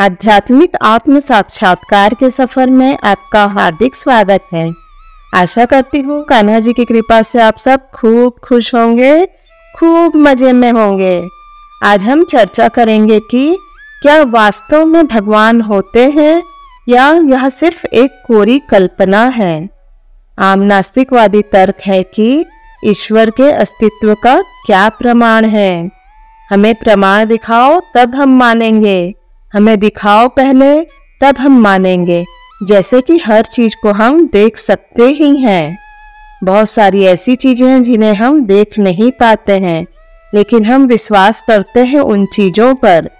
आध्यात्मिक आत्म साक्षात्कार के सफ़र में आपका हार्दिक स्वागत है। आशा करती हूँ कान्हा जी की कृपा से आप सब खूब खुश होंगे, खूब मज़े में होंगे। आज हम चर्चा करेंगे कि क्या वास्तव में भगवान होते हैं या यह सिर्फ़ एक कोरी कल्पना है? आम नास्तिकवादी तर्क है कि ईश्वर के अस्तित्व का क्या प्रमाण है। हमें प्रमाण दिखाओ तब हम मानेंगे। हमें दिखाओ पहले, तब हम मानेंगे, जैसे कि हर चीज़ को हम देख सकते ही हैं। बहुत सारी ऐसी चीज़ें हैं जिन्हें हम देख नहीं पाते हैं, लेकिन हम विश्वास करते हैं उन चीज़ों पर,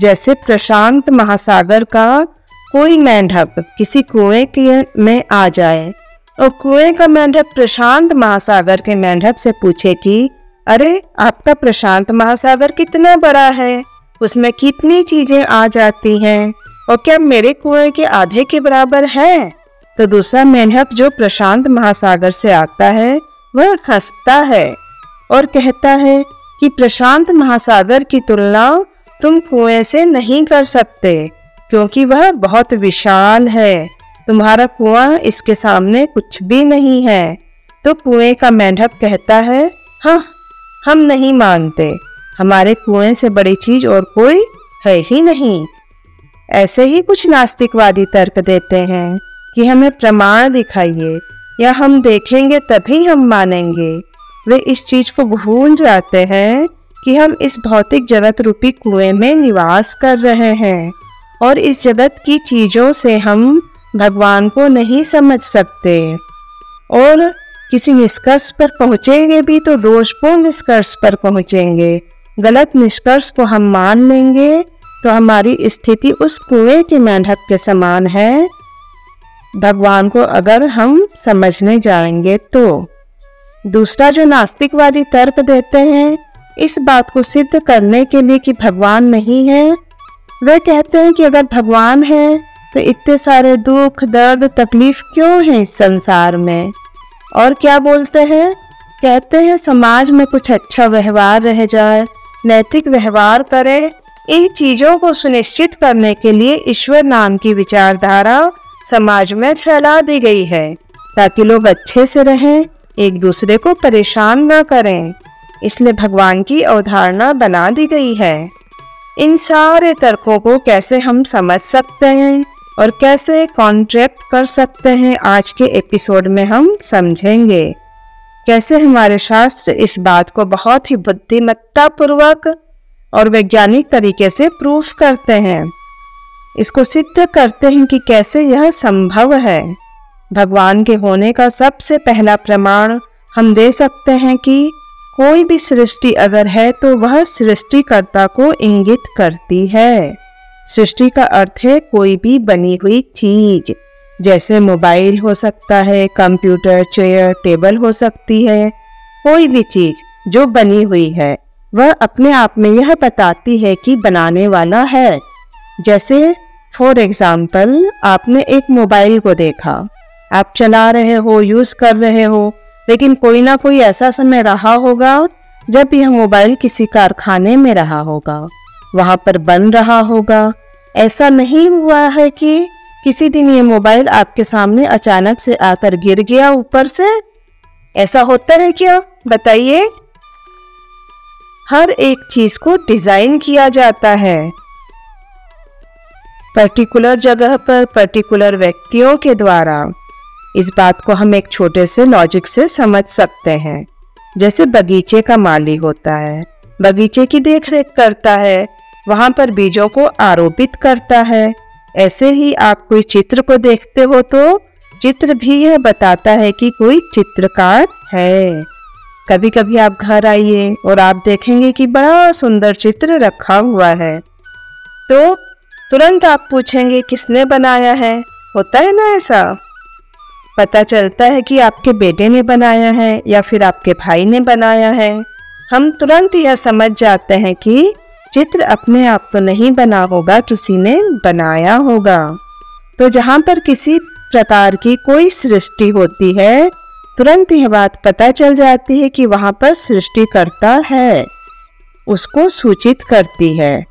जैसे प्रशांत महासागर का कोई मेंढक किसी कुएँ के में आ जाए। और कुएँ का मेंढक प्रशांत महासागर के मेंढक से पूछे कि, अरे, आपका प्रशांत महासागर कितना बड़ा है? उसमें कितनी चीज़ें आ जाती हैं? और क्या मेरे कुएँ के आधे के बराबर है? तो दूसरा मेंढक जो प्रशांत महासागर से आता है, वह हंसता है और कहता है कि प्रशांत महासागर की तुलना तुम कुएँ से नहीं कर सकते, क्योंकि वह बहुत विशाल है। तुम्हारा कुआँ इसके सामने कुछ भी नहीं है। तो कुएँ का मेंढक कहता है हाँ हम नहीं मानते। हमारे कुएँ से बड़ी चीज़ और कोई है ही नहीं। ऐसे ही कुछ नास्तिकवादी तर्क देते हैं कि हमें प्रमाण दिखाइए, या हम देखेंगे तभी हम मानेंगे। वे इस चीज़ को भूल जाते हैं कि हम इस भौतिक जगत रूपी कुएँ में निवास कर रहे हैं, और इस जगत की चीज़ों से हम भगवान को नहीं समझ सकते। और किसी निष्कर्ष पर पहुँचेंगे भी तो दोषपूर्ण निष्कर्ष पर पहुँचेंगे। गलत निष्कर्ष को हम मान लेंगे तो हमारी स्थिति उस कुएँ के मेंढक के समान है। भगवान को अगर हम समझने जाएँगे तो। दूसरा जो नास्तिकवादी तर्क देते हैं, इस बात को सिद्ध करने के लिए कि भगवान नहीं है, वे कहते हैं कि अगर भगवान है तो इतने सारे दुख, दर्द, तकलीफ़ क्यों है इस संसार में? और क्या बोलते हैं? कहते हैं, समाज में कुछ अच्छा व्यवहार रह जाए नैतिक व्यवहार करें। इन चीज़ों को सुनिश्चित करने के लिए ईश्वर नाम की विचारधारा समाज में फैला दी गई है, ताकि लोग अच्छे से रहें, एक दूसरे को परेशान न करें। इसलिए भगवान की अवधारणा बना दी गई है। इन सारे तर्कों को कैसे हम समझ सकते हैं और कैसे कॉन्ट्रैक्ट कर सकते हैं, आज के एपिसोड में हम समझेंगे। कैसे हमारे शास्त्र इस बात को बहुत ही बुद्धिमत्ता पूर्वक और वैज्ञानिक तरीके से प्रूफ करते हैं। इसको सिद्ध करते हैं कि कैसे यह संभव है। भगवान के होने का सबसे पहला प्रमाण हम दे सकते हैं कि कोई भी सृष्टि अगर है तो वह सृष्टिकर्ता को इंगित करती है। सृष्टि का अर्थ है कोई भी बनी हुई चीज़। जैसे मोबाइल हो सकता है, कंप्यूटर, चेयर, टेबल हो सकती है, कोई भी चीज़ जो बनी हुई है, वह अपने आप में यह बताती है कि बनाने वाला है। जैसे फॉर एग्ज़ाम्पल आपने एक मोबाइल को देखा। आप चला रहे हो यूज़ कर रहे हो, लेकिन कोई ना कोई ऐसा समय रहा होगा जब यह मोबाइल किसी कारखाने में रहा होगा। वहाँ पर बन रहा होगा। ऐसा नहीं हुआ है कि किसी दिन ये मोबाइल आपके सामने अचानक से आकर गिर गया ऊपर से? ऐसा होता है क्या? बताइए। हर एक चीज़ को डिज़ाइन किया जाता है। पर्टिकुलर जगह पर पर्टिकुलर व्यक्तियों के द्वारा। इस बात को हम एक छोटे से लॉजिक से समझ सकते हैं। जैसे बगीचे का माली होता है। बगीचे की देखरेख करता है। वहाँ पर बीजों को आरोपित करता है। ऐसे ही आप कोई चित्र को देखते हो तो चित्र भी यह बताता है कि कोई चित्रकार है। कभी कभी आप घर आइए और आप देखेंगे कि बड़ा सुंदर चित्र रखा हुआ है। तो तुरंत आप पूछेंगे, किसने बनाया है? होता है ना ऐसा? पता चलता है कि आपके बेटे ने बनाया है या फिर आपके भाई ने बनाया है। हम तुरंत यह समझ जाते हैं कि चित्र अपने आप तो नहीं बना होगा, किसी ने बनाया होगा। तो जहाँ पर किसी प्रकार की कोई सृष्टि होती है, तुरंत यह बात पता चल जाती है कि वहाँ पर सृष्टिकर्ता है। उसको सूचित करती है।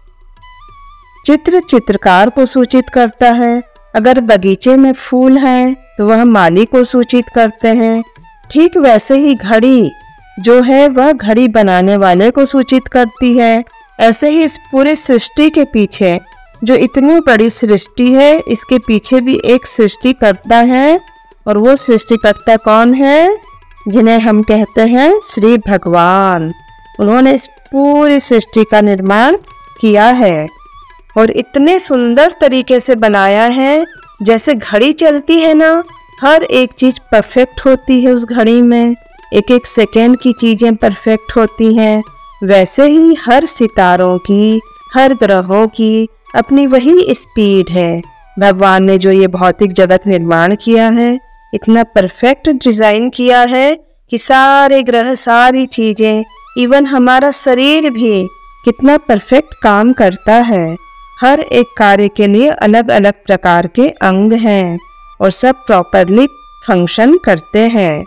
चित्र चित्रकार को सूचित करता है। अगर बगीचे में फूल हैं तो वह माली को सूचित करते हैं। ठीक वैसे ही घड़ी, जो है वह घड़ी बनाने वाले को सूचित करती है। ऐसे ही इस पूरे सृष्टि के पीछे, जो इतनी बड़ी सृष्टि है, इसके पीछे भी एक सृष्टि करता है, और वो सृष्टिकर्ता कौन है? जिन्हें हम कहते हैं श्री भगवान। उन्होंने इस पूरी सृष्टि का निर्माण किया है, और इतने सुंदर तरीके से बनाया है, जैसे घड़ी चलती है ना, हर एक चीज़ परफेक्ट होती है उस घड़ी में। एक एक सेकेंड की चीज़ें परफेक्ट होती हैं। वैसे ही हर सितारों की, हर ग्रहों की अपनी वही स्पीड है। भगवान ने जो ये भौतिक जगत निर्माण किया है, इतना परफेक्ट डिज़ाइन किया है कि सारे ग्रह, सारी चीज़ें इवन हमारा शरीर भी कितना परफेक्ट काम करता है। हर एक कार्य के लिए अलग अलग प्रकार के अंग हैं और सब प्रॉपरली फ़ंक्शन करते हैं।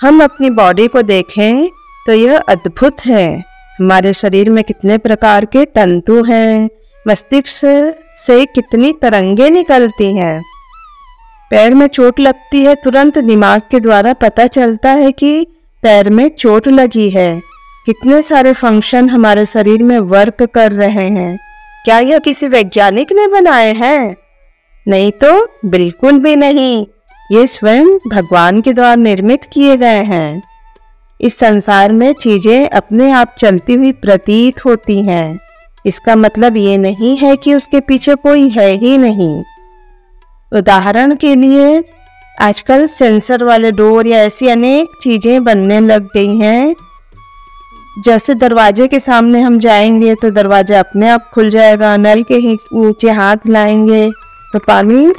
हम अपनी बॉडी को देखें तो यह अद्भुत है। हमारे शरीर में कितने प्रकार के तंतु हैं, मस्तिष्क से कितनी तरंगे निकलती हैं। पैर में चोट लगती है, तुरंत दिमाग के द्वारा पता चलता है कि पैर में चोट लगी है। कितने सारे फ़ंक्शन हमारे शरीर में वर्क कर रहे हैं। क्या यह किसी वैज्ञानिक ने बनाए हैं? नहीं तो बिल्कुल भी नहीं। ये स्वयं भगवान के द्वारा निर्मित किए गए हैं। इस संसार में चीज़ें अपने आप चलती हुई प्रतीत होती हैं। इसका मतलब ये नहीं है कि उसके पीछे कोई है ही नहीं। उदाहरण के लिए, आजकल सेंसर वाले डोर या ऐसी अनेक चीज़ें बनने लग गई हैं। जैसे दरवाजे के सामने हम जाएँगे तो दरवाज़ा अपने आप खुल जाएगा, नल के नीचे हाथ लाएँगे तो पानी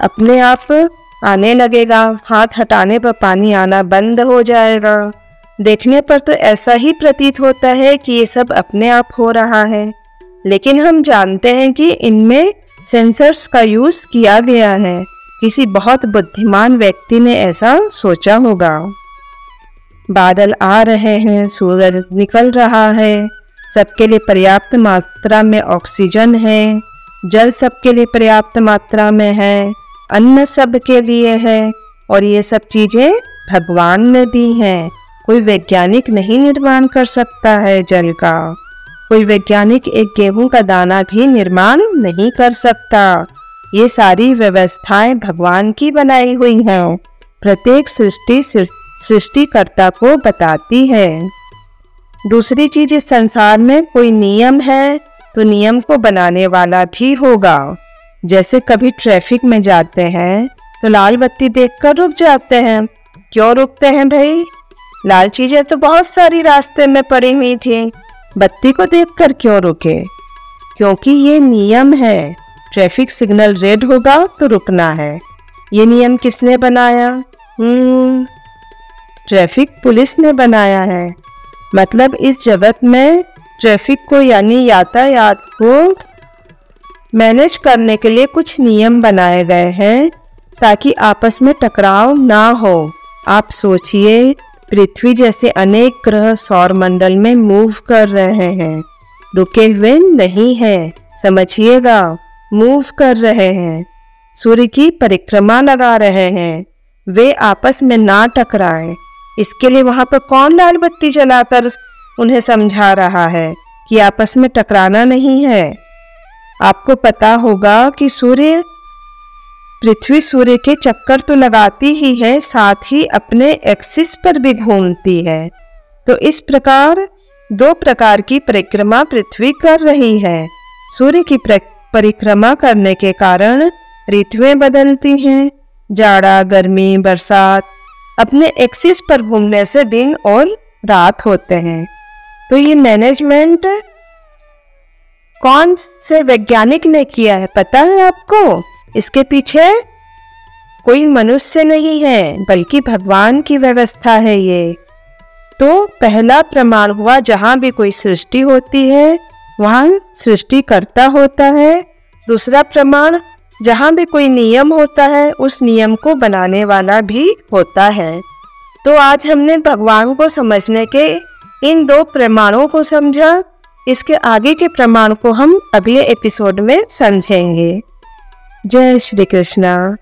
अपने आप आने लगेगा, हाथ हटाने पर पानी आना बंद हो जाएगा। देखने पर तो ऐसा ही प्रतीत होता है कि ये सब अपने आप हो रहा है। लेकिन हम जानते हैं कि इनमें सेंसर्स का यूज़ किया गया है। किसी बहुत बुद्धिमान व्यक्ति ने ऐसा सोचा होगा। बादल आ रहे हैं, सूरज निकल रहा है। सबके लिए पर्याप्त मात्रा में ऑक्सीजन है। जल सबके लिए पर्याप्त मात्रा में है। अन्न सबके लिए है। और ये सब चीज़ें भगवान ने दी हैं। कोई वैज्ञानिक नहीं निर्माण कर सकता है जल का। कोई वैज्ञानिक एक गेहूँ का दाना भी निर्माण नहीं कर सकता। ये सारी व्यवस्थाएँ भगवान की बनाई हुई हैं। प्रत्येक सृष्टि सृष्टिकर्ता को बताती है। दूसरी चीज़ इस संसार में कोई नियम है तो नियम को बनाने वाला भी होगा। जैसे कभी ट्रैफ़िक में जाते हैं तो लाल बत्ती देखकर रुक जाते हैं। क्यों रुकते हैं भाई? लाल चीज़ें तो बहुत सारी रास्ते में पड़ी हुई थी। बत्ती को देखकर क्यों रुके? क्योंकि ये नियम है। ट्रैफ़िक सिग्नल रेड होगा तो रुकना है। ये नियम किसने बनाया? हम्म ट्रैफ़िक पुलिस ने बनाया है। मतलब इस जगत में ट्रैफ़िक को यानी यातायात को मैनेज करने के लिए कुछ नियम बनाए गए हैं ताकि आपस में टकराव ना हो। आप सोचिए पृथ्वी जैसे अनेक ग्रह सौर मंडल में मूव कर रहे हैं। रुके हुए नहीं है। समझिएगा मूव कर रहे हैं। सूर्य की परिक्रमा लगा रहे हैं। वे आपस में ना टकराएँ। इसके लिए वहाँ पर कौन लाल बत्ती जलाकर उन्हें समझा रहा है कि आपस में टकराना नहीं है? आपको पता होगा कि सूर्य पृथ्वी सूर्य के चक्कर तो लगाती ही है, साथ ही अपने एक्सिस पर भी घूमती है। तो इस प्रकार, दो प्रकार की परिक्रमा पृथ्वी कर रही है। सूर्य की परिक्रमा करने के कारण ऋतुएँ बदलती हैं। जाड़ा, गर्मी, बरसात अपने एक्सिस पर घूमने से दिन और रात होते हैं। तो ये मैनेजमेंट कौन से वैज्ञानिक ने किया है, पता है आपको? इसके पीछे कोई मनुष्य नहीं है, बल्कि भगवान की व्यवस्था है ये। तो पहला प्रमाण हुआ, जहाँ भी कोई सृष्टि होती है, वहाँ सृष्टि करता होता है। दूसरा प्रमाण, जहाँ भी कोई नियम होता है, उस नियम को बनाने वाला भी होता है। तो आज हमने भगवान को समझने के इन दो प्रमाणों को समझा। इसके आगे के प्रमाण को हम अगले एपिसोड में समझेंगे। જય શ્રી કૃષ્ણ.